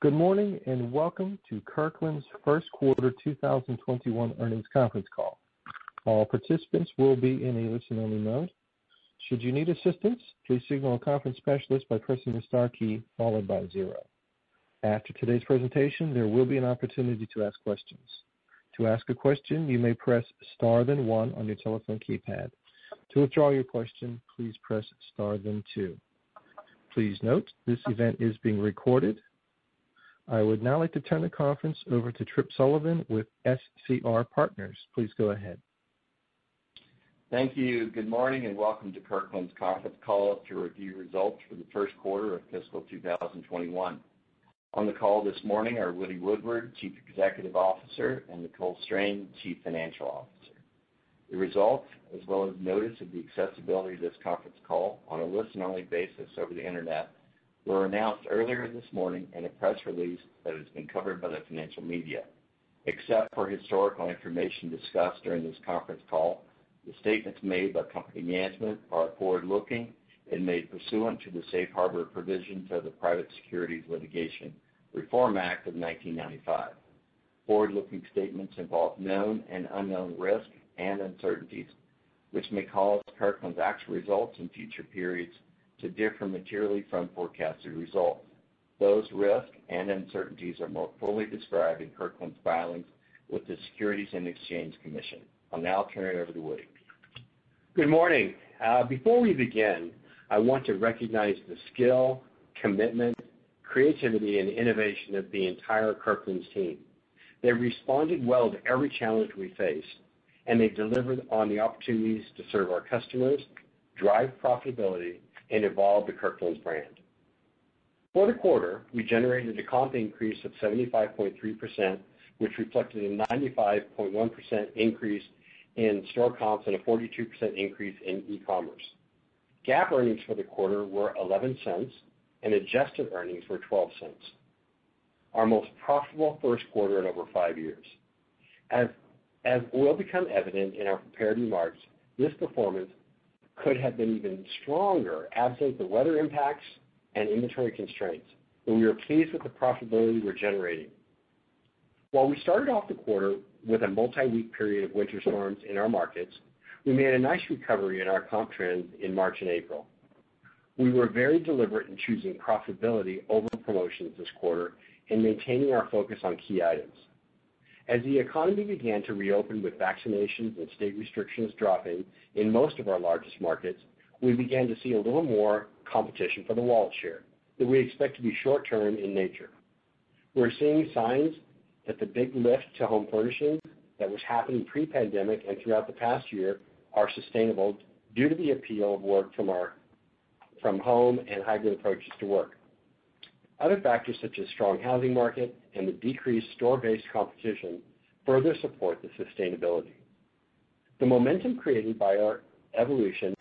Good morning, and welcome to Kirkland's first quarter 2021 earnings conference call. All participants will be in a listen-only mode. Should you need assistance, please signal a conference specialist by pressing the star key followed by zero. After today's presentation, there will be an opportunity to ask questions. To ask a question, you may press star then one on your telephone keypad. To withdraw your question, please press star then two. Please note, this event is being recorded. I would now like to turn the conference over to Tripp Sullivan with SCR Partners. Please go ahead. Thank you. Good morning, and welcome to Kirkland's conference call to review results for the first quarter of fiscal 2021. On the call this morning are Woody Woodward, Chief Executive Officer, and Nicole Strain, Chief Financial Officer. The results, as well as notice of the accessibility of this conference call on a listen-only basis over the internet, were announced earlier this morning in a press release that has been covered by the financial media. Except for historical information discussed during this conference call, the statements made by company management are forward-looking and made pursuant to the safe harbor provisions of the Private Securities Litigation Reform Act of 1995. Forward-looking statements involve known and unknown risks and uncertainties, which may cause Kirkland's actual results in future periods to differ materially from forecasted results. Those risks and uncertainties are more fully described in Kirkland's filings with the Securities and Exchange Commission. I'll now turn it over to Woody. Good morning. Uh, before we begin, I want to recognize the skill, commitment, creativity, and innovation of the entire Kirkland's team. They've responded well to every challenge we faced, and they've delivered on the opportunities to serve our customers, drive profitability, and evolve the Kirkland's brand. For the quarter, we generated a comp increase of 75.3%, which reflected a 95.1% increase in store comps and a 42% increase in e-commerce. GAAP earnings for the quarter were $0.11, and adjusted earnings were $0.12. Our most profitable first quarter in over five years. As will become evident in our prepared remarks, this performance could have been even stronger absent the weather impacts and inventory constraints, but we are pleased with the profitability we're generating. While we started off the quarter with a multi-week period of winter storms in our markets, we made a nice recovery in our comp trends in March and April. We were very deliberate in choosing profitability over promotions this quarter and maintaining our focus on key items. As the economy began to reopen with vaccinations and state restrictions dropping in most of our largest markets, we began to see a little more competition for the wallet share that we expect to be short-term in nature. We're seeing signs that the big lift to home furnishings that was happening pre-pandemic and throughout the past year are sustainable due to the appeal of work from home and hybrid approaches to work. Other factors such as strong housing market and the decreased store-based competition further support the sustainability. The momentum created by our evolution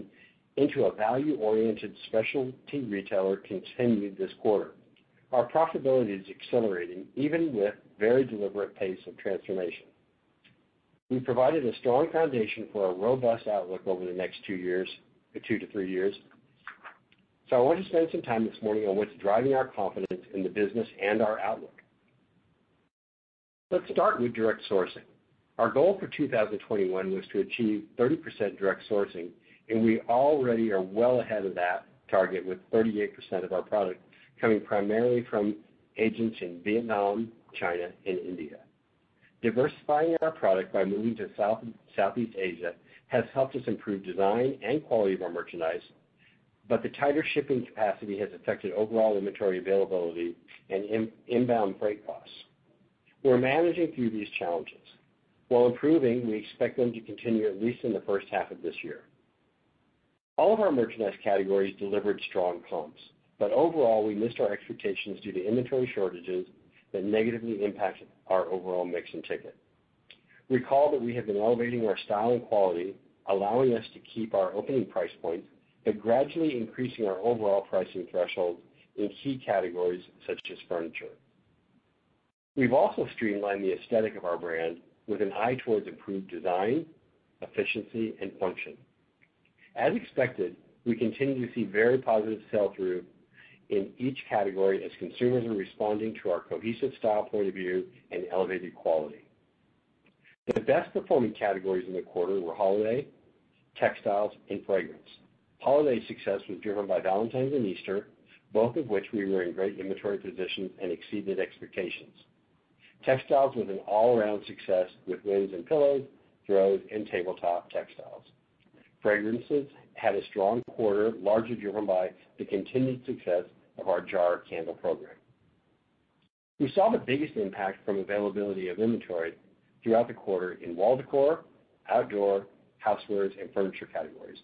into a value-oriented specialty retailer continued this quarter. Our profitability is accelerating even with very deliberate pace of transformation. We provided a strong foundation for a robust outlook over the next two to three years. I want to spend some time this morning on what's driving our confidence in the business and our outlook. Let's start with direct sourcing. Our goal for 2021 was to achieve 30% direct sourcing, and we already are well ahead of that target with 38% of our product coming primarily from agents in Vietnam, China, and India. Diversifying our product by moving to Southeast Asia has helped us improve design and quality of our merchandise, but the tighter shipping capacity has affected overall inventory availability and inbound freight costs. We're managing through these challenges. While improving, we expect them to continue at least in the first half of this year. All of our merchandise categories delivered strong comps, but overall, we missed our expectations due to inventory shortages that negatively impacted our overall mix and ticket. Recall that we have been elevating our style and quality, allowing us to keep our opening price points, but gradually increasing our overall pricing threshold in key categories such as furniture. We've also streamlined the aesthetic of our brand with an eye towards improved design, efficiency, and function. As expected, we continue to see very positive sell-through in each category as consumers are responding to our cohesive style point of view and elevated quality. The best-performing categories in the quarter were holiday, textiles, and fragrance. Holiday success was driven by Valentine's and Easter, both of which we were in great inventory positions and exceeded expectations. Textiles was an all-around success with wins in pillows, throws, and tabletop textiles. Fragrances had a strong quarter, largely driven by the continued success of our jar candle program. We saw the biggest impact from availability of inventory throughout the quarter in wall decor, outdoor, housewares, and furniture categories.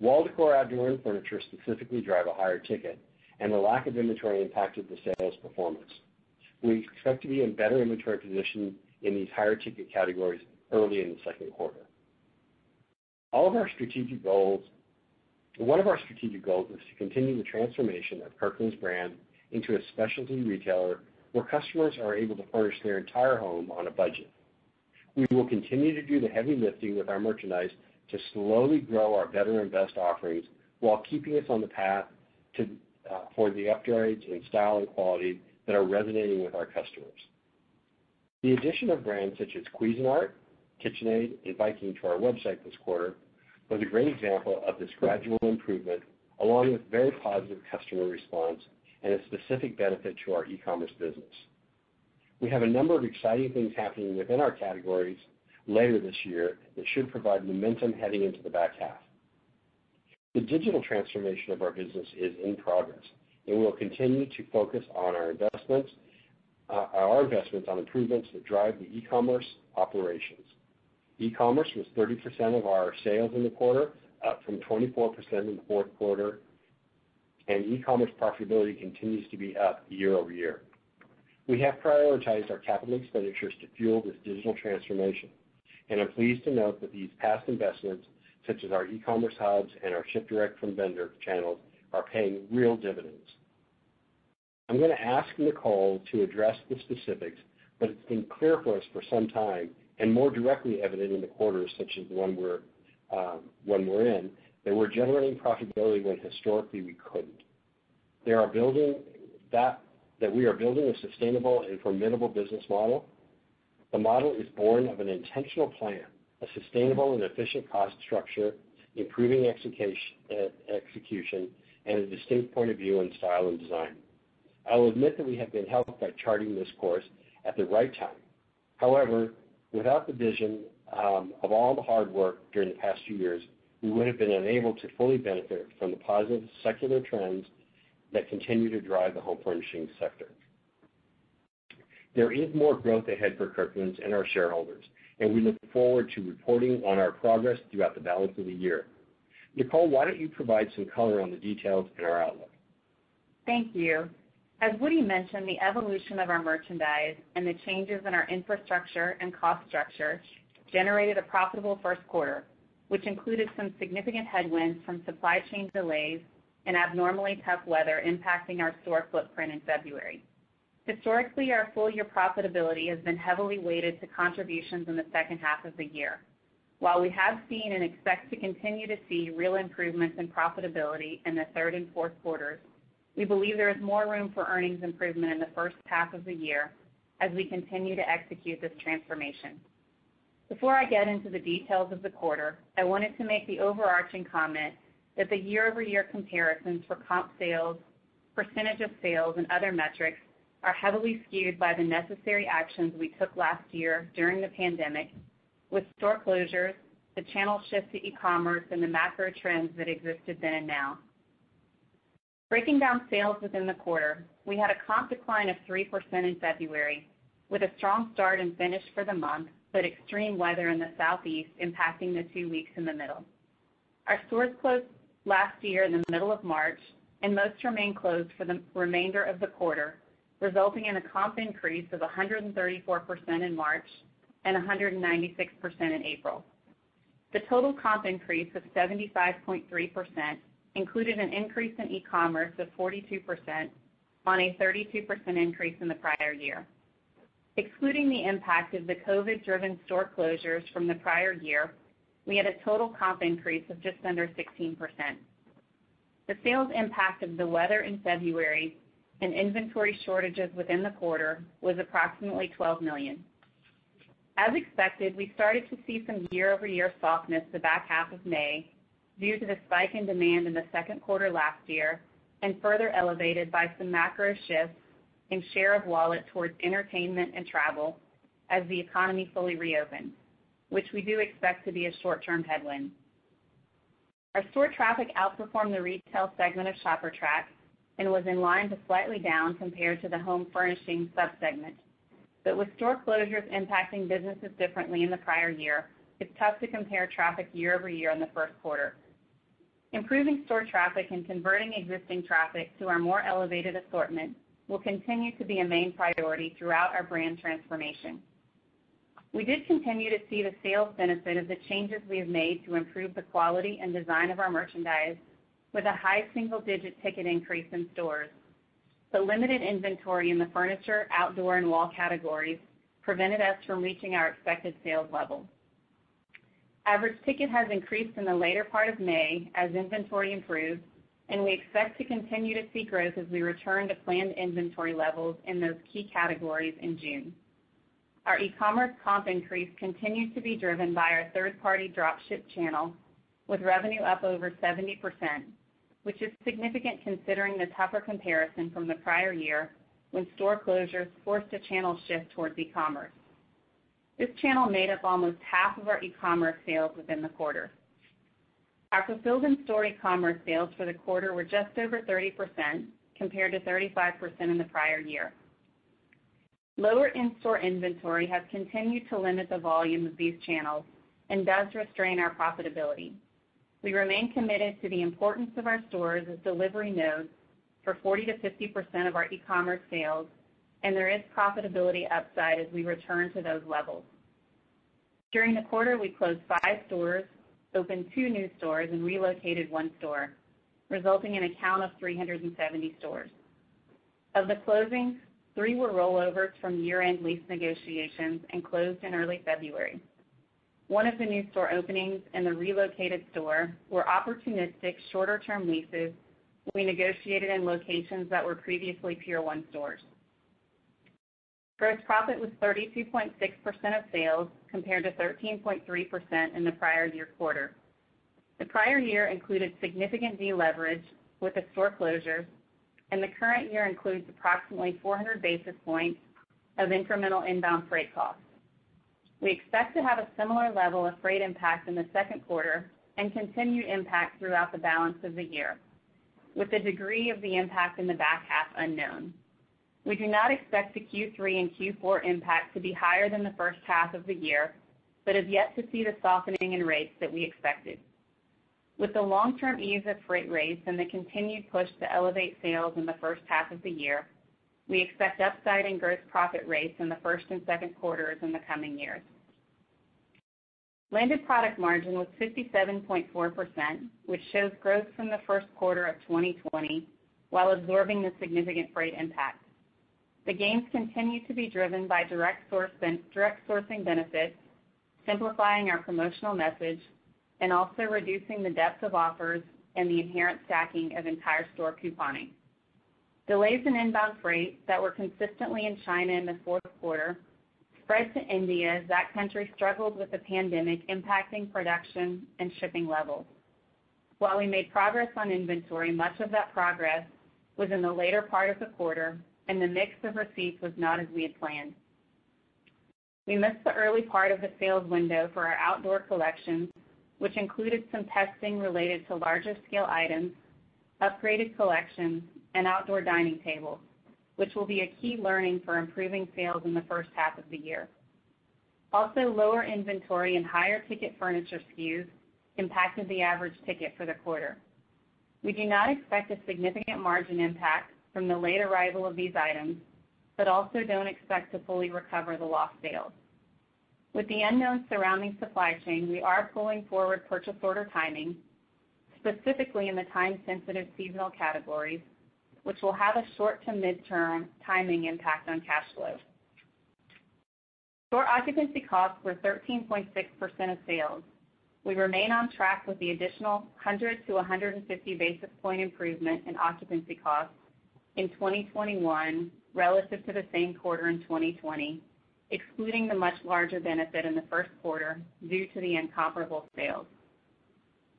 Wall decor, outdoor, and furniture specifically drive a higher ticket, and the lack of inventory impacted the sales performance. We expect to be in better inventory position in these higher ticket categories early in the second quarter. All of our strategic goals. One of our strategic goals is to continue the transformation of Kirkland's brand into a specialty retailer where customers are able to furnish their entire home on a budget. We will continue to do the heavy lifting with our merchandise to slowly grow our better and best offerings while keeping us on the path to uh, for the upgrades in style and quality that are resonating with our customers. The addition of brands such as Cuisinart, KitchenAid, and Viking to our website this quarter was a great example of this gradual improvement, along with very positive customer response and a specific benefit to our e-commerce business. We have a number of exciting things happening within our categories later this year that should provide momentum heading into the back half. The digital transformation of our business is in progress, and we'll continue to focus on our investments uh, our investments on improvements that drive the e-commerce operations. E-commerce was 30% of our sales in the quarter, up from 24% in the fourth quarter, and e-commerce profitability continues to be up year-over-year. We have prioritized our capital expenditures to fuel this digital transformation, and I'm pleased to note that these past investments, such as our e-commerce hubs and our ship direct from vendor channels, are paying real dividends. I'm going to ask Nicole to address the specifics, but it's been clear for us for some time, and more directly evident in the quarters such as the one we're um, in, that we're generating profitability when historically we couldn't. That we are building a sustainable and formidable business model. The model is born of an intentional plan, a sustainable and efficient cost structure, improving execution, and a distinct point of view in style and design. I will admit that we have been helped by charting this course at the right time. However, without the vision um, of all the hard work during the past few years, we would have been unable to fully benefit from the positive secular trends that continue to drive the home furnishings sector. There is more growth ahead for Kirkland's and our shareholders, and we look forward to reporting on our progress throughout the balance of the year. Nicole, why don't you provide some color on the details in our outlook? Thank you. As Woody mentioned, the evolution of our merchandise and the changes in our infrastructure and cost structure generated a profitable first quarter, which included some significant headwinds from supply chain delays and abnormally tough weather impacting our store footprint in February. Historically, our full-year profitability has been heavily weighted to contributions in the second half of the year. While we have seen and expect to continue to see real improvements in profitability in the third and fourth quarters, we believe there is more room for earnings improvement in the first half of the year as we continue to execute this transformation. Before I get into the details of the quarter, I wanted to make the overarching comment that the year-over-year comparisons for comp sales, percentage of sales, and other metrics are heavily skewed by the necessary actions we took last year during the pandemic with store closures, the channel shift to e-commerce, and the macro trends that existed then and now. Breaking down sales within the quarter, we had a comp decline of 3% in February, with a strong start and finish for the month, but extreme weather in the Southeast impacting the two weeks in the middle. Our stores closed last year in the middle of March, and most remain closed for the remainder of the quarter, resulting in a comp increase of 134% in March and 196% in April. The total comp increase of 75.3% included an increase in e-commerce of 42% on a 32% increase in the prior year. Excluding the impact of the COVID-driven store closures from the prior year, we had a total comp increase of just under 16%. The sales impact of the weather in February and inventory shortages within the quarter was approximately 12 million. As expected, we started to see some year-over-year softness the back half of May due to the spike in demand in the second quarter last year and further elevated by some macro shifts in share of wallet towards entertainment and travel as the economy fully reopens, which we do expect to be a short-term headwind. Our store traffic outperformed the retail segment of ShopperTrak and was in line to slightly down compared to the home furnishing sub-segment. But with store closures impacting businesses differently in the prior year, it's tough to compare traffic year-over-year in the first quarter. Improving store traffic and converting existing traffic to our more elevated assortment will continue to be a main priority throughout our brand transformation. We did continue to see the sales benefit of the changes we have made to improve the quality and design of our merchandise with a high single-digit ticket increase in stores. The limited inventory in the furniture, outdoor, and wall categories prevented us from reaching our expected sales level. Average ticket has increased in the later part of May as inventory improves, and we expect to continue to see growth as we return to planned inventory levels in those key categories in June. Our e-commerce comp increase continues to be driven by our third-party drop ship channel, with revenue up over 70%, which is significant considering the tougher comparison from the prior year when store closures forced a channel shift towards e-commerce. This channel made up almost half of our e-commerce sales within the quarter. Our fulfilled in-store e-commerce sales for the quarter were just over 30%, compared to 35% in the prior year. Lower in-store inventory has continued to limit the volume of these channels and does restrain our profitability. We remain committed to the importance of our stores as delivery nodes for 40%-50% of our e-commerce sales, and there is profitability upside as we return to those levels. During the quarter, we closed five stores, opened two new stores, and relocated one store, resulting in a count of 370 stores. Of the closings, three were rollovers from year-end lease negotiations and closed in early February. One of the new store openings and the relocated store were opportunistic shorter-term leases we negotiated in locations that were previously Pier 1 stores. Gross profit was 32.6% of sales, compared to 13.3% in the prior year quarter. The prior year included significant deleverage with the store closures, and the current year includes approximately 400 basis points of incremental inbound freight costs. We expect to have a similar level of freight impact in the second quarter and continued impact throughout the balance of the year, with the degree of the impact in the back half unknown. We do not expect the Q3 and Q4 impact to be higher than the first half of the year, but have yet to see the softening in rates that we expected. With the long-term ease of freight rates and the continued push to elevate sales in the first half of the year, we expect upside in gross profit rates in the first and second quarters in the coming years. Landed product margin was 57.4%, which shows growth from the first quarter of 2020 while absorbing the significant freight impact. The gains continue to be driven by direct sourcing benefits, simplifying our promotional message, and also reducing the depth of offers and the inherent stacking of entire store couponing. Delays in inbound freight that were consistently in China in the fourth quarter spread to India as that country struggled with the pandemic impacting production and shipping levels. While we made progress on inventory, much of that progress was in the later part of the quarter, and the mix of receipts was not as we had planned. We missed the early part of the sales window for our outdoor collections, which included some testing related to larger scale items, upgraded collections, and outdoor dining tables, which will be a key learning for improving sales in the first half of the year. Also, lower inventory and higher ticket furniture SKUs impacted the average ticket for the quarter. We do not expect a significant margin impact from the late arrival of these items, but also don't expect to fully recover the lost sales. With the unknown surrounding supply chain, we are pulling forward purchase order timing, specifically in the time-sensitive seasonal categories, which will have a short to midterm timing impact on cash flow. Store occupancy costs were 13.6% of sales, we remain on track with the additional 100 to 150 basis point improvement in occupancy costs in 2021 relative to the same quarter in 2020, excluding the much larger benefit in the first quarter due to the incomparable sales.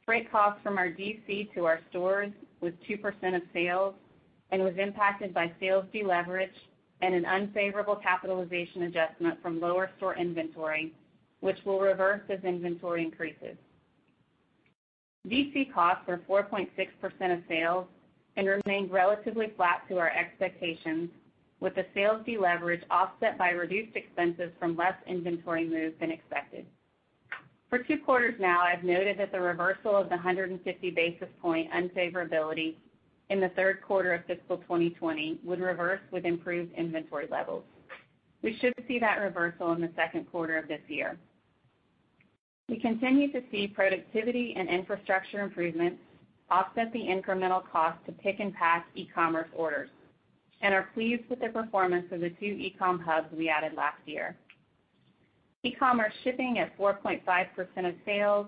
Freight costs from our DC to our stores was 2% of sales and was impacted by sales deleverage and an unfavorable capitalization adjustment from lower store inventory, which will reverse as inventory increases. DC costs were 4.6% of sales and remained relatively flat to our expectations, with the sales deleverage offset by reduced expenses from less inventory moved than expected. For two quarters now, I've noted that the reversal of the 150 basis point unfavorability in the third quarter of fiscal 2020 would reverse with improved inventory levels. We should see that reversal in the second quarter of this year. We continue to see productivity and infrastructure improvements offset the incremental cost to pick and pack e-commerce orders and are pleased with the performance of the two e-com hubs we added last year. E-commerce shipping at 4.5% of sales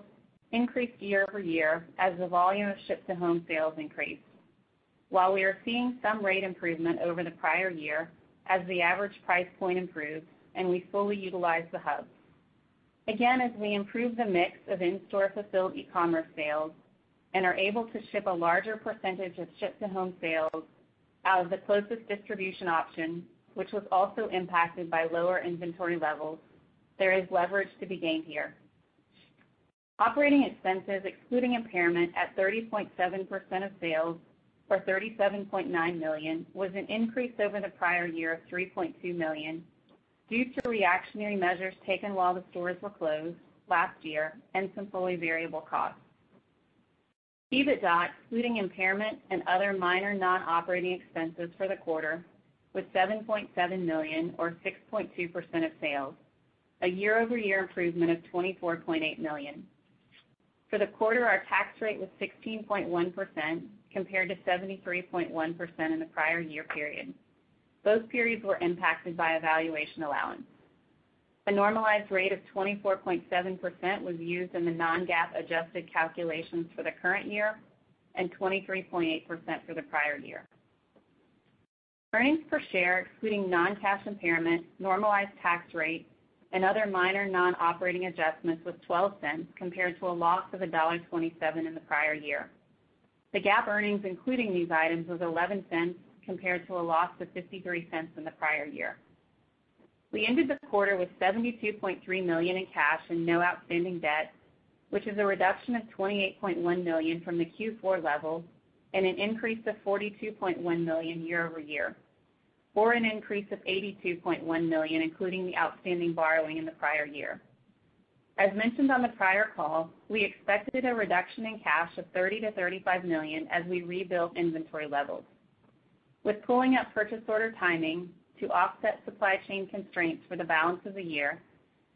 increased year-over-year as the volume of ship-to-home sales increased. While we are seeing some rate improvement over the prior year as the average price point improves and we fully utilize the hubs. Again, as we improve the mix of in-store fulfilled e-commerce sales and are able to ship a larger percentage of ship-to-home sales out of the closest distribution option, which was also impacted by lower inventory levels, there is leverage to be gained here. Operating expenses excluding impairment at 30.7% of sales, or 37.9 million, was an increase over the prior year of 3.2 million due to reactionary measures taken while the stores were closed last year and some fully variable costs. EBITDA, excluding impairment and other minor non-operating expenses for the quarter, was 7.7 million or 6.2% of sales, a year-over-year improvement of 24.8 million. For the quarter, our tax rate was 16.1% compared to 73.1% in the prior year period. Both periods were impacted by a valuation allowance. A normalized rate of 24.7% was used in the non-GAAP adjusted calculations for the current year and 23.8% for the prior year. Earnings per share, excluding non-cash impairment, normalized tax rate, and other minor non-operating adjustments, was $0.12 compared to a loss of $1.27 in the prior year. The GAAP earnings including these items was $0.11 compared to a loss of $0.53 in the prior year. We ended the quarter with 72.3 million in cash and no outstanding debt, which is a reduction of 28.1 million from the Q4 level and an increase of 42.1 million year-over-year, or an increase of 82.1 million, including the outstanding borrowing in the prior year. As mentioned on the prior call, we expected a reduction in cash of $30 million-$35 million as we rebuilt inventory levels. With pulling up purchase order timing to offset supply chain constraints for the balance of the year,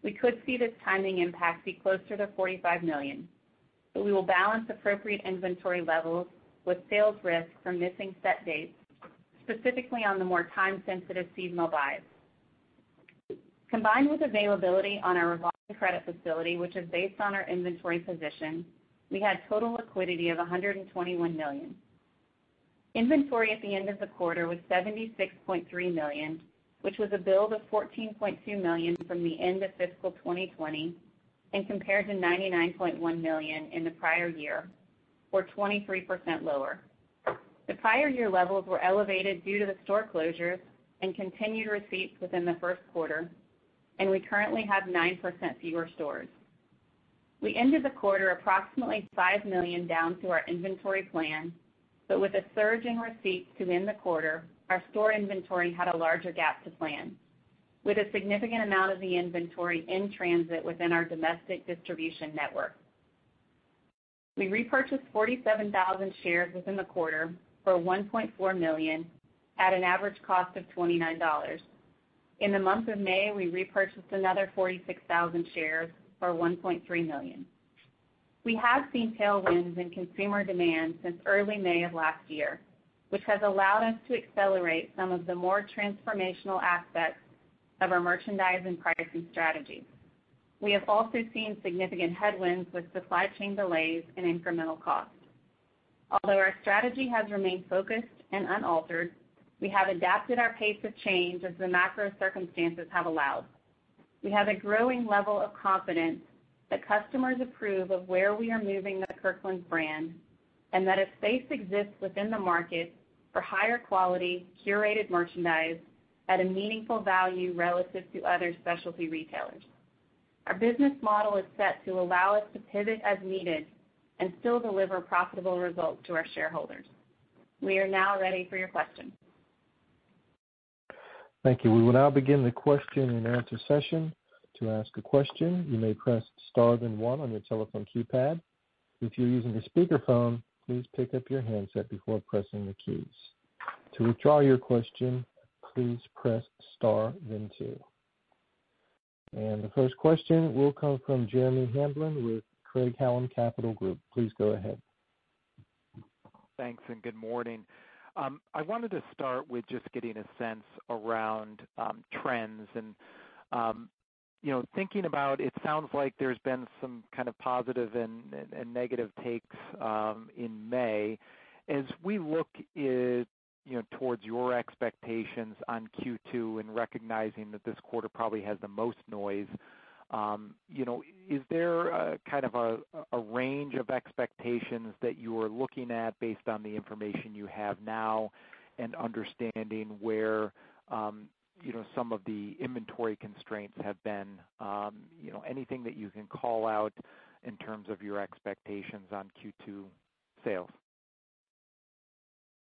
we could see this timing impact be closer to 45 million. But we will balance appropriate inventory levels with sales risk from missing set dates, specifically on the more time-sensitive seasonal buys. Combined with availability on our revolving credit facility, which is based on our inventory position, we had total liquidity of 121 million. Inventory at the end of the quarter was 76.3 million, which was a build of 14.2 million from the end of fiscal 2020 and compared to 99.1 million in the prior year, or 23% lower. The prior year levels were elevated due to the store closures and continued receipts within the first quarter, and we currently have 9% fewer stores. We ended the quarter approximately 5 million down to our inventory plan, but with a surge in receipts to end the quarter, our store inventory had a larger gap to plan, with a significant amount of the inventory in transit within our domestic distribution network. We repurchased 47,000 shares within the quarter for 1.4 million at an average cost of $29. In the month of May, we repurchased another 46,000 shares for 1.3 million. We have seen tailwinds in consumer demand since early May of last year, which has allowed us to accelerate some of the more transformational aspects of our merchandise and pricing strategies. We have also seen significant headwinds with supply chain delays and incremental costs. Although our strategy has remained focused and unaltered, we have adapted our pace of change as the macro circumstances have allowed. We have a growing level of confidence that customers approve of where we are moving the Kirkland's brand, and that a space exists within the market for higher quality, curated merchandise at a meaningful value relative to other specialty retailers. Our business model is set to allow us to pivot as needed and still deliver profitable results to our shareholders. We are now ready for your questions. Thank you. We will now begin the question-and-answer session. To ask a question, you may press star then one on your telephone keypad. If you're using a speakerphone, please pick up your handset before pressing the keys. To withdraw your question, please press star then two. The first question will come from Jeremy Hamblin with Craig-Hallum Capital Group. Please go ahead. Thanks, and good morning. Um, I wanted to start with just getting a sense around um, trends and, um, you know, thinking about it sounds like there's been some kind of positive and negative takes in May. As we look you know, towards your expectations on Q2 and recognizing that this quarter probably has the most noise, Um, is there a kind of a range of expectations that you are looking at based on the information you have now and understanding where, um, you know, some of the inventory constraints have been? Um, you know, anything that you can call out in terms of your expectations on Q2 sales?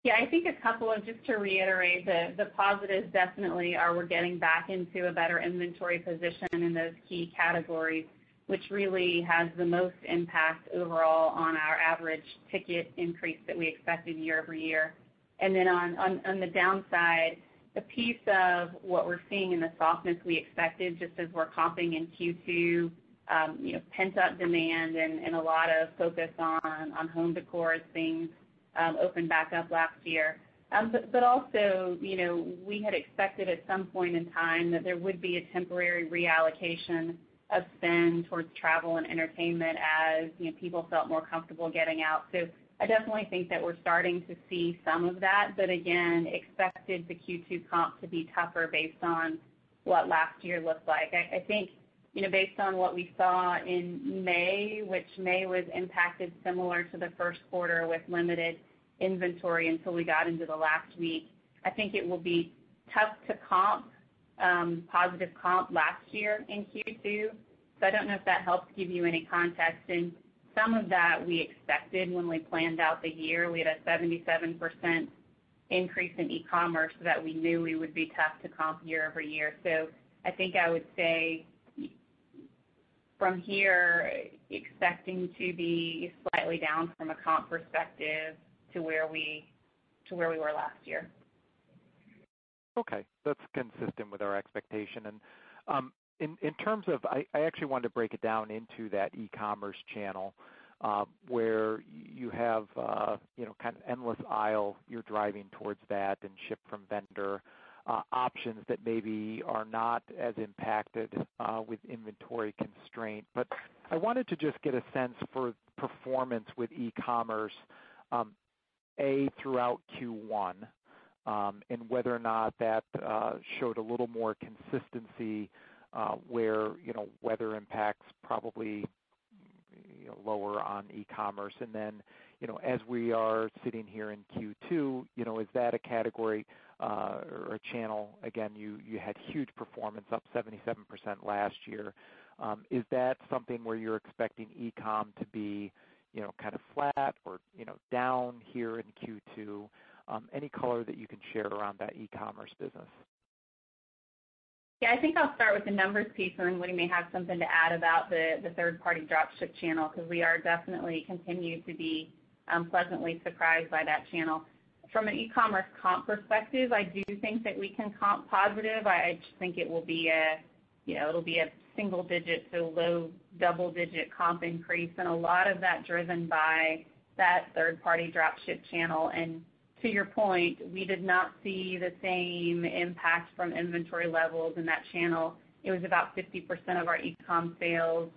Yeah, I think a couple of just to reiterate, the positives definitely are we're getting back into a better inventory position in those key categories, which really has the most impact overall on our average ticket increase that we expected year-over-year. And then on on the downside, the piece of what we're seeing in the softness we expected just as we're comping in Q2, um, you know, pent-up demand and a lot of focus on home decor as things Um, opened back up last year. Um, but also, you know, we had expected at some point in time that there would be a temporary reallocation of spend towards travel and entertainment as, you know, people felt more comfortable getting out. So I definitely think that we're starting to see some of that, but again, expected the Q2 comp to be tougher based on what last year looked like. I think, you know, based on what we saw in May, which May was impacted similar to the first quarter with limited inventory until we got into the last week, I think it will be tough to comp um, positive comp last year in Q2. I don't know if that helps give you any context. Some of that we expected when we planned out the year. We had a 77% increase in e-commerce that we knew we would be tough to comp year-over-year. So I think I would say from here, expecting to be slightly down from a comp perspective to where we were last year. Okay. That's consistent with our expectation. And um in terms of, I actually wanted to break it down into that e-commerce channel, where you have, you know, kind of endless aisle, you're driving towards that and ship from vendor, Uh, options that maybe are not as impacted uh, with inventory constraint. But I wanted to just get a sense for performance with e-commerce, um, A, throughout Q1, um, and whether or not that uh, showed a little more consistency, where, you know, weather impacts probably, lower on e-commerce. And then you know, as we are sitting here in Q2, you know, is that a category Uh, or a channel? Again, you you had huge performance, up 77% last year. Um, is that something where you're expecting e-com to be, you know, kind of flat or, you know, down here in Q2? Um, any color that you can share around that e-commerce business? Yeah, I think I'll start with the numbers piece, and then Woody may have something to add about the third-party drop ship channel, because we are definitely continue to be um, pleasantly surprised by that channel. From an e-commerce comp perspective, I do think that we can comp positive. I just think it will be a, you know, it'll be a single digit to low double-digit comp increase, and a lot of that driven by that third-party drop ship channel. To your point, we did not see the same impact from inventory levels in that channel It was about 50% of our e-com sales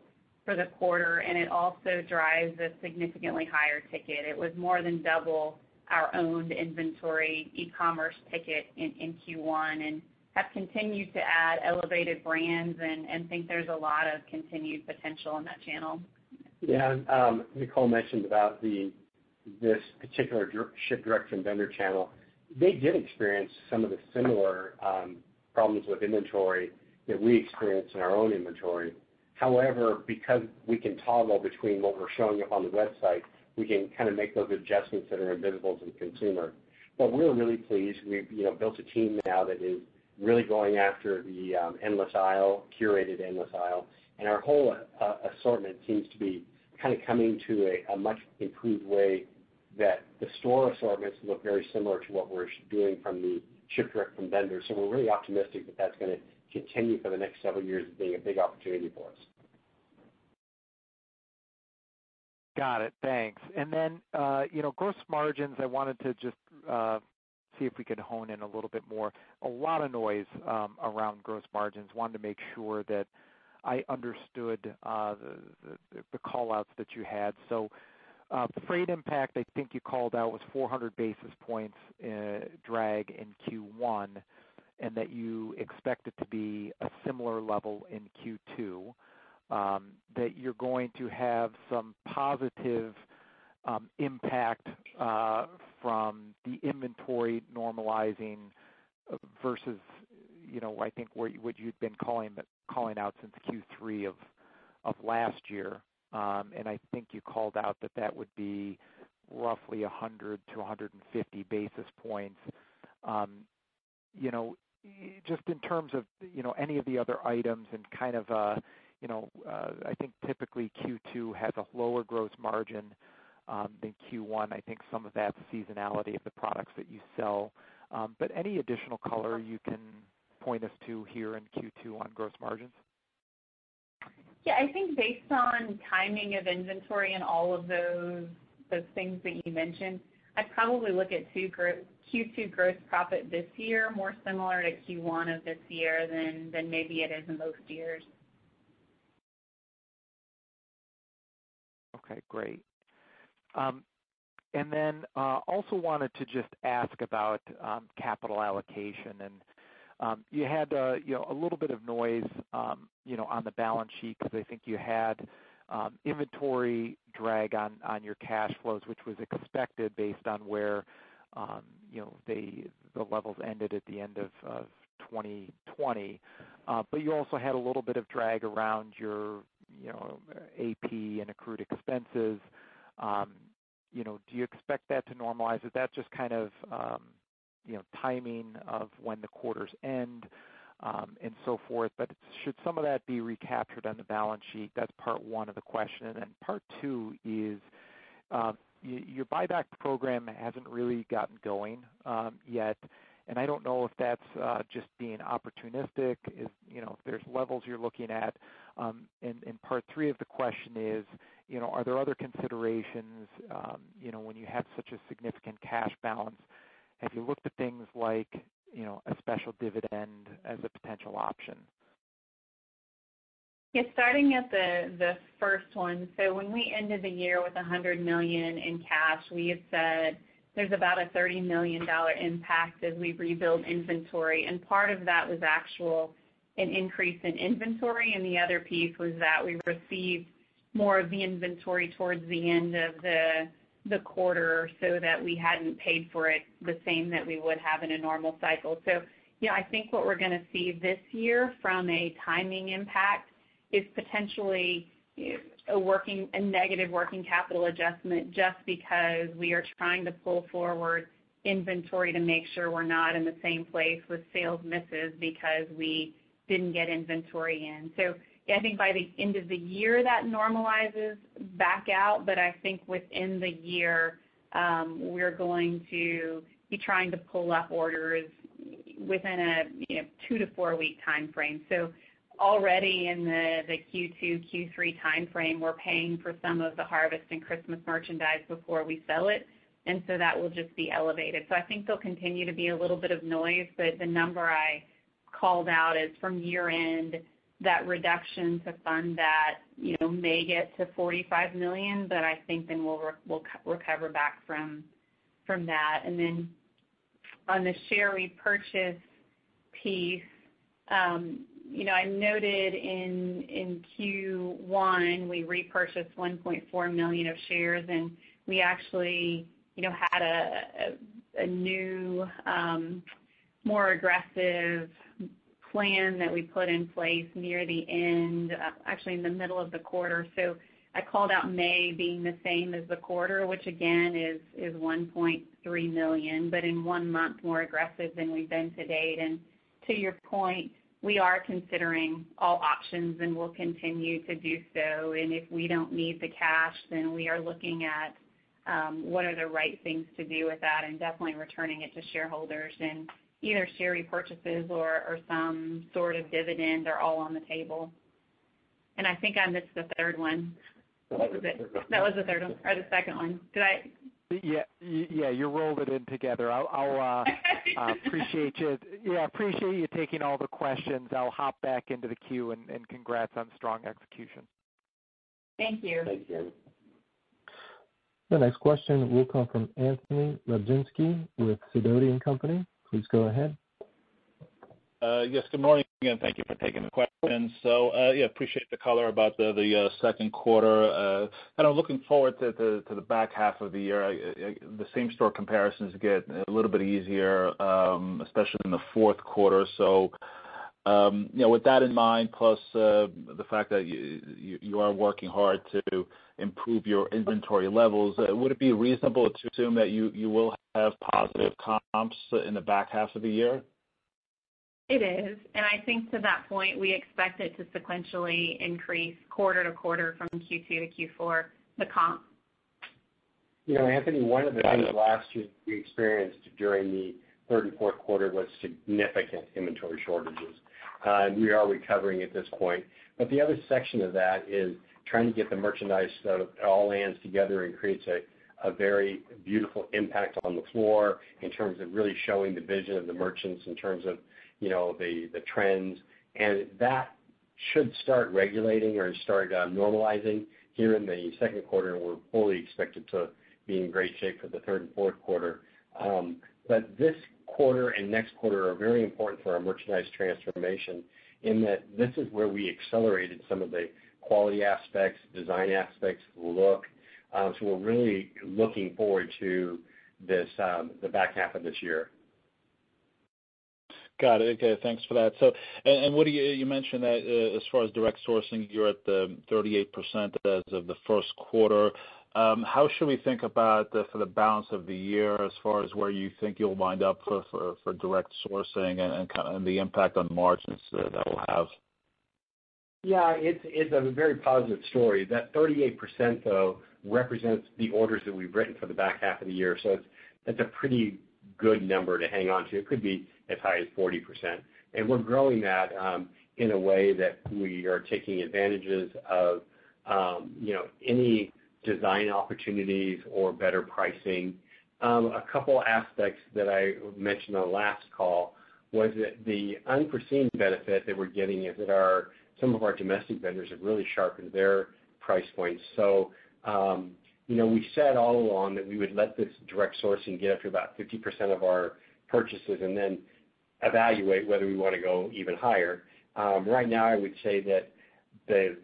for the quarter, and it also drives a significantly higher ticket. It was more than double our owned inventory e-commerce ticket in Q1 and have continued to add elevated brands and think there's a lot of continued potential in that channel. Yeah. Um, Nicole mentioned about the this particular ship direct from vendor channel. They did experience some of the similar um, problems with inventory that we experienced in our own inventory. However, because we can toggle between what we're showing up on the website, we can kind of make those adjustments that are invisible to the consumer. But we're really pleased. We've you know built a team now that is really going after the um, endless aisle, curated endless aisle, and our whole uh, assortment seems to be kind of coming to a much improved way that the store assortments look very similar to what we're doing from the ship direct from vendors. So we're really optimistic that that's going to continue for the next several years as being a big opportunity for us. Got it. Thanks. And then, uh, you know, gross margins, I wanted to just uh, see if we could hone in a little bit more. A lot of noise um, around gross margins. Wanted to make sure that I understood uh, the call-outs that you had. So uh freight impact, I think you called out, was 400 basis points drag in Q1, and that you expect it to be a similar level in Q2. Um, that you're going to have some positive um, impact uh, from the inventory normalizing versus you know, I think what you'd been calling out since Q3 of of last year. Um and I think you called out that that would be roughly 100 to 150 basis points. Um, you know, just in terms of you know, any of the other items and kind of, uh, Uh, I think typically Q2 has a lower gross margin um, than Q1. I think some of that's seasonality of the products that you sell. Um, but any additional color you can point us to here in Q2 on gross margins? Yeah, I think based on timing of inventory and all of those things that you mentioned, I'd probably look at Q2 gross profit this year more similar to Q1 of this year than maybe it is in most years. Okay, great. Um and then uh also wanted to just ask about capital allocation. And um you had uh you know a little bit of noise um you know on the balance sheet because I think you had inventory drag on your cash flows, which was expected based on where um you know the the levels ended at the end of 2020. You also had a little bit of drag around your you know uh AP and accrued expenses. Um you know, do you expect that to normalize? Is that just kind of um you know timing of when the quarters end, and so forth? But should some of that be recaptured on the balance sheet? That's part one of the question. And part two is, your buyback program hasn't really gotten going yet, I don't know if that's just being opportunistic, you know, if there's levels you're looking at. Um in part three of the question is, you know, are there other considerations when you have such a significant cash balance? Have you looked at things like a special dividend as a potential option? Yeah, starting at the first one. So when we ended the year with 100 million in cash, we had said there's about a $30 million impact as we rebuild inventory, and part of that was actual an increase in inventory, and the other piece was that we received more of the inventory towards the end of the quarter so that we hadn't paid for it the same that we would have in a normal cycle. So yeah, I think what we're going to see this year from a timing impact is potentially a negative working capital adjustment just because we are trying to pull forward inventory to make sure we're not in the same place with sales misses because we didn't get inventory in. I think by the end of the year, that normalizes back out, but I think within the year, um, we're going to be trying to pull up orders within a two to four-week timeframe. Already in the Q2, Q3 timeframe, we're paying for some of the harvest and Christmas merchandise before we sell it, and so that will just be elevated. So I think there'll continue to be a little bit of noise, but the number I called out is from year-end that reduction to fund that you know, may get to 45 million, but I think then we'll recover back from that. And then on the share repurchase piece, um, I noted in in Q1, we repurchased 1.4 million of shares, and we actually you know, had a a new, um, more aggressive plan that we put in place near the end, uh, actually in the middle of the quarter. So I called out May being the same as the quarter, which again is is 1.3 million, but in one month more aggressive than we've been to date. And to your point, we are considering all options, and we'll continue to do so. And If we don't need the cash, then we are looking at um, what are the right things to do with that and definitely returning it to shareholders. And Either share repurchases or some sort of dividend are all on the table. And I think I missed the third one. What was it? That was the third one or the second one. Did I? Yeah. yeah, You rolled it in together. I'll uh, appreciate you taking all the questions. I'll hop back into the queue, and congrats on strong execution. Thank you. Thank you. The next question will come from Anthony Lebiedzinski with Sidoti & Company. Please go ahead. Uh, yes, good morning, and thank you for taking the questions. So, uh, yeah, appreciate the color about the uh, second quarter. Uh kind of looking forward to the back half of the year. The same-store comparisons get a little bit easier, um, especially in the fourth quarter. So um you know, with that in mind, plus uh, the fact that you are working hard to improve your inventory levels, would it be reasonable to assume that you will have positive comps in the back half of the year? It is. And I think to that point, we expect it to sequentially increase quarter to quarter from Q2 to Q4, the comp. You know, Anthony, one of the things last year we experienced during the third and fourth quarter was significant inventory shortages. And we are recovering at this point. But the other section of that is trying to get the merchandise so it all lands together and creates a very beautiful impact on the floor in terms of really showing the vision of the merchants in terms of the the trends. And that should start regulating or start normalizing here in the second quarter, and we're fully expected to be in great shape for the third and fourth quarter. Um, but this quarter and next quarter are very important for our merchandise transformation in that this is where we accelerated some of the quality aspects, design aspects, look. Um, so we're really looking forward to this, um, the back half of this year. Got it. Okay, thanks for that. So, and Woody, you you mentioned that uh, as far as direct sourcing, you're at the 38% as of the first quarter. Um, how should we think about for the balance of the year as far as where you think you'll wind up for direct sourcing and and the impact on margins that will have? Yeah, it's a very positive story. That 38%, though, represents the orders that we've written for the back half of the year. So that's a pretty good number to hang on to. It could be as high as 40%. And we're growing that um, in a way that we are taking advantages of um, you know, any design opportunities or better pricing. Um, a couple aspects that I mentioned on the last call was that the unforeseen benefit that we're getting is that our, some of our domestic vendors have really sharpened their price points. So, you know, we said all along that we would let this direct sourcing get up to about 50% of our purchases and then evaluate whether we want to go even higher. Right now, I would say that the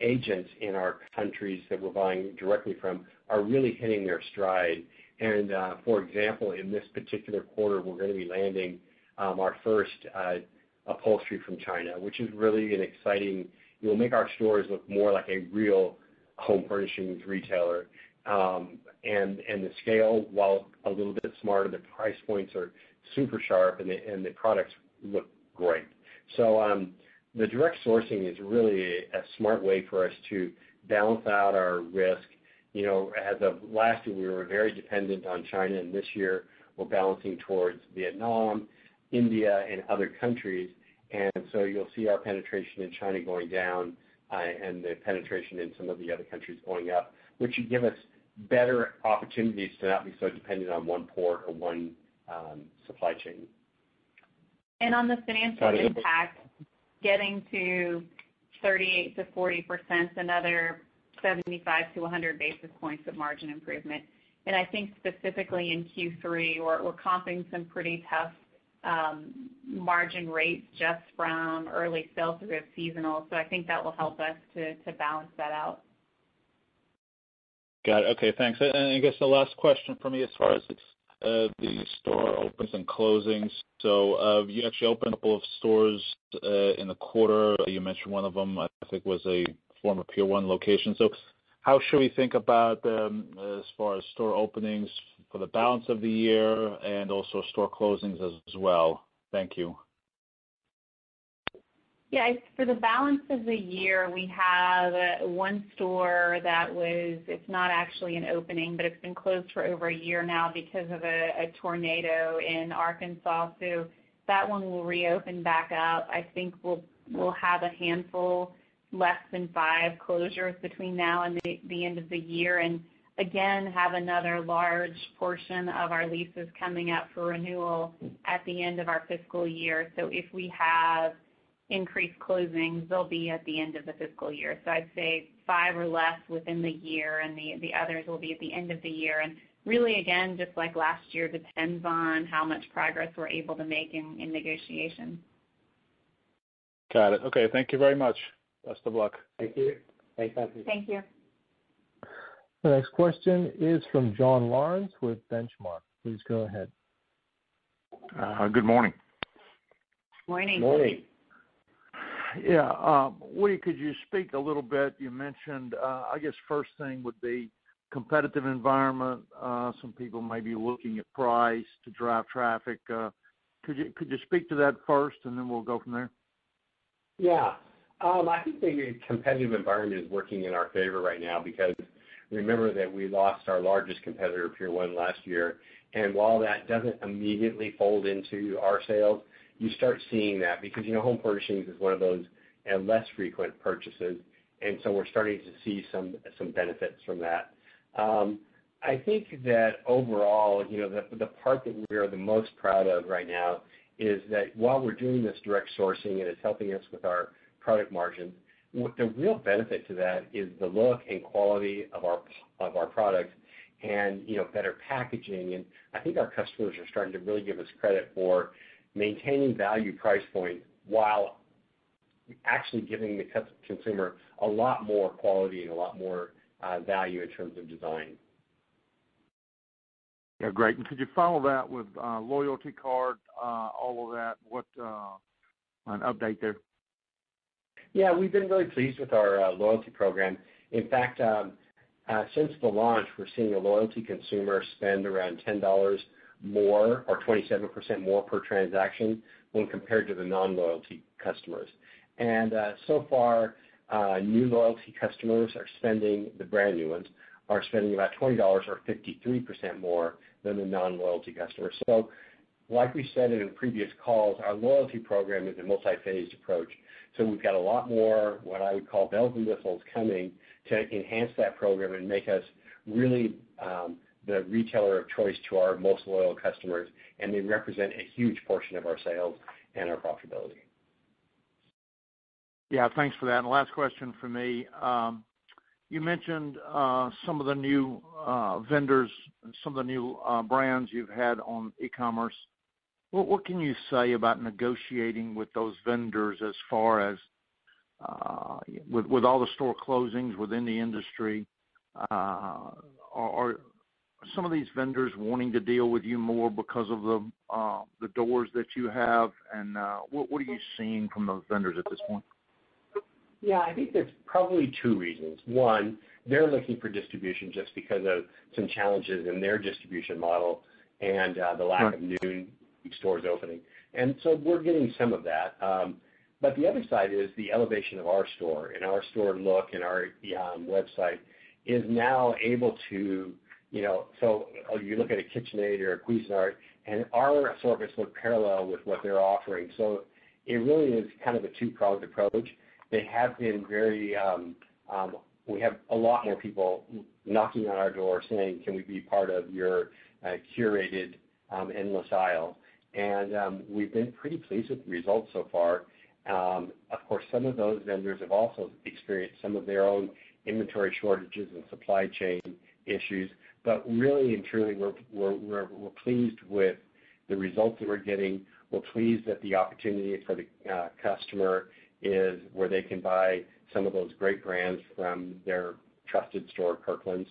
agents in our countries that we're buying directly from are really hitting their stride. And uh for example, in this particular quarter, we're going to be landing our first upholstery from China, which is really an exciting. It will make our stores look more like a real home furnishings retailer. Um and the scale, while little bit smarter, the price points are super sharp, and the products look great. So um the direct sourcing is really a smart way for us to balance out our risk. You know, as of last year, we were very dependent on China, and this year we're balancing towards Vietnam, India, and other countries. And so you'll see our penetration in China going down and the penetration in some of the other countries going up, which should give us better opportunities to not be so dependent on one port or one um, supply chain. And on the financial impact, getting to 38%-40%, another 75-100 basis points of margin improvement. And I think specifically in Q3, we're comping some pretty tough um, margin rates just from early sell-through of seasonal. So I think that will help us to balance that out. Got it. Okay, thanks. And I guess the last question from me as far as uh, the store opens and closings. So uh you actually opened a couple of stores uh, in the quarter. You mentioned one of them, I think, was a former Pier 1 location. So how should we think about uh, as far as store openings for the balance of the year and also store closings as well? Thank you. Yeah. For the balance of the year, we have uh, one store that was, it's not actually an opening, but it's been closed for over a year now because of a tornado in Arkansas. So that one will reopen back up. I think we'll we'll have a handful, less than five closures between now and the end of the year. And again, have another large portion of our leases coming up for renewal at the end of our fiscal year. So if we have increased closings, they'll be at the end of the fiscal year. So I'd say five or less within the year, and the others will be at the end of the year. And really, again, just like last year, depends on how much progress we're able to make in negotiations. Got it. Okay. Thank you very much. Best of luck. Thank you. Thanks, Anthony. Thank you. The next question is from John Lawrence with Benchmark. Please go ahead. Uh, good morning. Morning. Morning. Yeah. Um, Woody, could you speak a little bit, you mentioned, uh, I guess first thing would be competitive environment. Uh, some people may be looking at price to drive traffic. Uh, could you could you speak to that first, and then we'll go from there? Yeah. Um, I think the competitive environment is working in our favor right now because remember that we lost our largest competitor, Pier 1, last year. And While that doesn't immediately fold into our sales, you start seeing that because you know, home furnishings is one of those uh, less frequent purchases, and so we're starting to see some benefits from that. Um, I think that overall, you know, the the part that we are the most proud of right now is that while we're doing this direct sourcing and it's helping us with our product margin, the real benefit to that is the look and quality of our product and you know, better packaging. And I think our customers are starting to really give us credit for maintaining value price point while actually giving the consumer a lot more quality and a lot more uh, value in terms of design. Yeah, great. Could you follow that with uh, loyalty card, uh, all of that? What an update there. Yeah, we've been really pleased with our loyalty program. In fact, um, since the launch, we're seeing a loyalty consumer spend around $10 more or 27% more per transaction when compared to the non-loyalty customers. And uh so far, new loyalty customers, are spending, the brand new ones, are spending about $20 or 53% more than the non-loyalty customers. So like we said in previous calls, our loyalty program is a multi-phased approach. So we've got a lot more, what I would call bells and whistles coming to enhance that program and make us really the retailer of choice to our most loyal customers, and they represent a huge portion of our sales and our profitability. Yeah, thanks for that. And last question from me. Um, you mentioned uh, some of the new uh, vendors, some of the new uh, brands you've had on e-commerce. What can you say about negotiating with those vendors as far as with all the store closings within the industry, are some of these vendors wanting to deal with you more because of the doors that you have? And uh what what are you seeing from those vendors at this point? Yeah, I think there's probably two reasons. One, they're looking for distribution just because of some challenges in their distribution model and the lack of new stores opening. And so we're getting some of that. Um but the other side is the elevation of our store and our store look and our website is now able to you know, so uh you look at a KitchenAid or a Cuisinart, and our assortments look parallel with what they're offering. So it really is kind of a two-pronged approach. They have been very um um we have a lot more people knocking on our door saying, "Can we be part of your curated endless aisle?" And um we've been pretty pleased with the results so far. Of course, some of those vendors have also experienced some of their own inventory shortages and supply chain issues. But really and truly, we're pleased with the results that we're getting. We're pleased that the opportunity for the uh, customer is where they can buy some of those great brands from their trusted store, Kirkland's.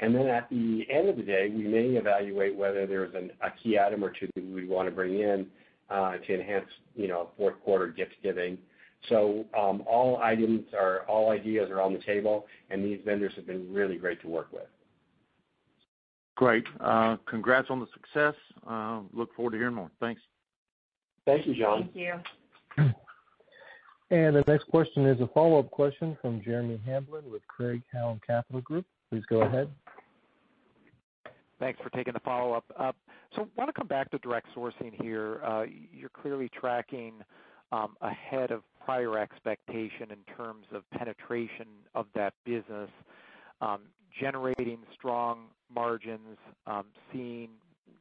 And then at the end of the day, we may evaluate whether there's a key item or two that we want to bring in uh, to enhance you know, fourth quarter gift giving. So, um, all ideas are on the table, and these vendors have been really great to work with. Great. Uh, congrats on the success. Uh, look forward to hearing more. Thanks. Thank you, John. Thank you. And the next question is a follow-up question from Jeremy Hamblin with Craig-Hallum Capital Group. Please go ahead. Thanks for taking the follow-up. Uh, so I want to come back to direct sourcing here. You're clearly tracking um, ahead of prior expectation in terms of penetration of that business, um, generating strong margins, um, seeing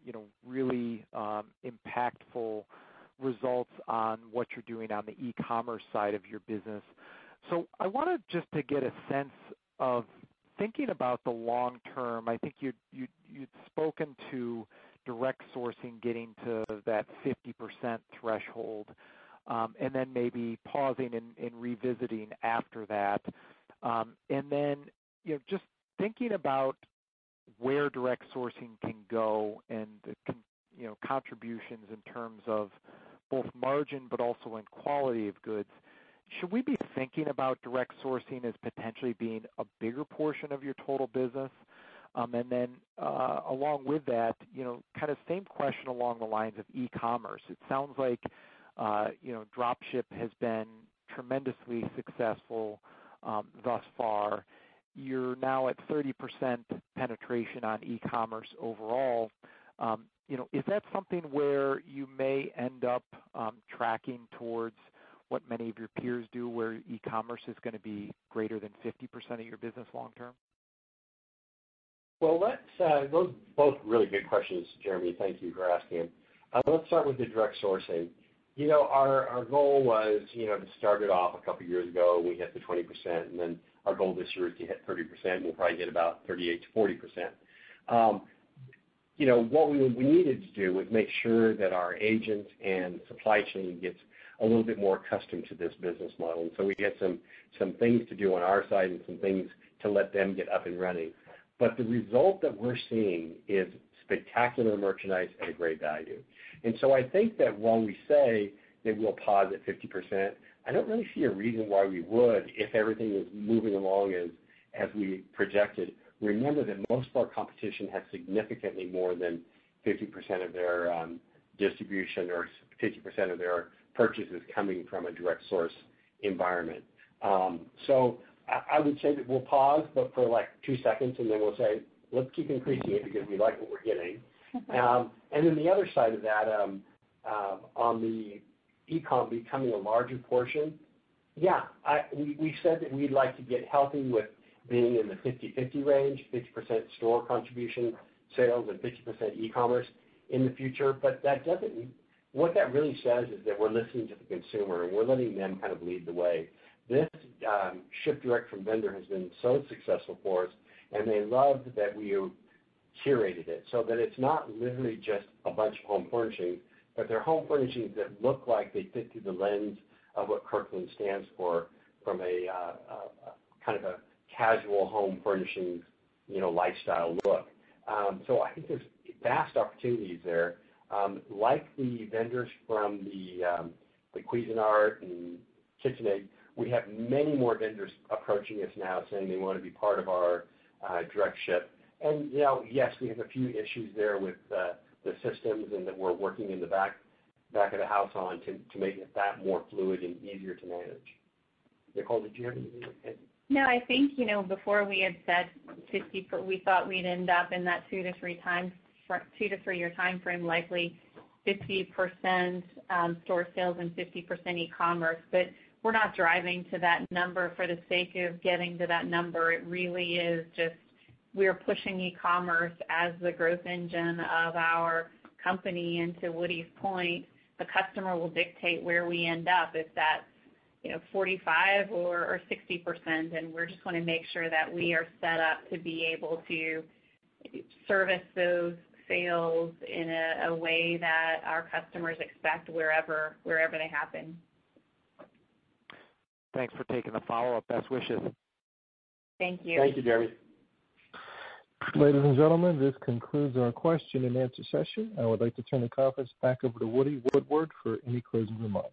you know, really um, impactful results on what you're doing on the e-commerce side of your business. So I wanted just to get a sense of thinking about the long term. I think you'd spoken to direct sourcing getting to that 50% threshold, um, and then maybe pausing and revisiting after that. Um and then you know, just thinking about where direct sourcing can go and you know contributions in terms of both margin but also in quality of goods, should we be thinking about direct sourcing as potentially being a bigger portion of your total business? Um, and then uh, along with that, you know, kind of same question along the lines of e-commerce. It sounds like you drop ship has been tremendously successful thus far. You're now at 30% penetration on e-commerce overall. Um, you know, is that something where you may end up um, tracking towards what many of your peers do, where e-commerce is going to be greater than 50% of your business long term? Well, let's, uh, those are both really good questions, Jeremy. Thank you for asking. Uh, let's start with the direct sourcing. You know, our our goal was you know, to start it off a couple years ago. We hit the 20%, and then our goal this year is to hit 30%. We'll probably get about 38%-40%. Um, you know, what we needed to do was make sure that our agents and supply chain gets a little bit more accustomed to this business model. We had some things to do on our side and some things to let them get up and running. But the result that we're seeing is spectacular merchandise at a great value. And so I think that while we say that we'll pause at 50%, I don't really see a reason why we would if everything is moving along as we projected. Remember that most of our competition has significantly more than 50% of their um, distribution or 50% of their purchases coming from a direct source environment. Um, so I would say that we'll pause, but for like two seconds, and then we'll say, "Let's keep increasing it because we like what we're getting." Um, and then the other side of that, um, on the e-com becoming a larger portion, yeah, we said that we'd like to get healthy with being in the 50/50 range, 50% store contribution sales and 50% e-commerce in the future. But that doesn't what that really says is that we're listening to the consumer, and we're letting them kind of lead the way. This um, ship direct from vendor has been so successful for us, and they love that we curated it so that it's not literally just a bunch of home furnishings, but they're home furnishings that look like they fit through the lens of what Kirkland stands for from a uh, uh, kind of a casual home furnishings you know, lifestyle look. Um so I think there's vast opportunities there. Um, like the vendors from the um, the Cuisinart and KitchenAid, we have many more vendors approaching us now saying they want to be part of our uh, direct ship. And you know, yes, we have a few issues there with the systems and that we're working in the back of the house on to make that more fluid and easier to manage. Nicole, did you have anything to add? No, I think, you know, before we had said 50. we thought we'd end up in that two to three-year timeframe, likely 50% um, store sales and 50% e-commerce. But we're not driving to that number for the sake of getting to that number. It really is just we're pushing e-commerce as the growth engine of our company. To Woody's point, the customer will dictate where we end up. If that's 45% or 60%, and we just want to make sure that we are set up to be able to service those sales in a way that our customers expect wherever they happen. Thanks for taking the follow-up. Best wishes. Thank you. Thank you, Jeremy. Ladies and gentlemen, this concludes our question and answer session. I would like to turn the conference back over to Woody Woodward for any closing remarks.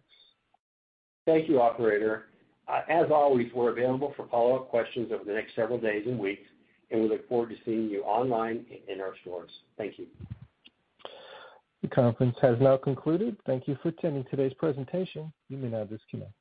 Thank you, operator. Uh, as always, we're available for follow-up questions over the next several days and weeks, and we look forward to seeing you online in our stores. Thank you. The conference has now concluded. Thank you for attending today's presentation. You may now disconnect.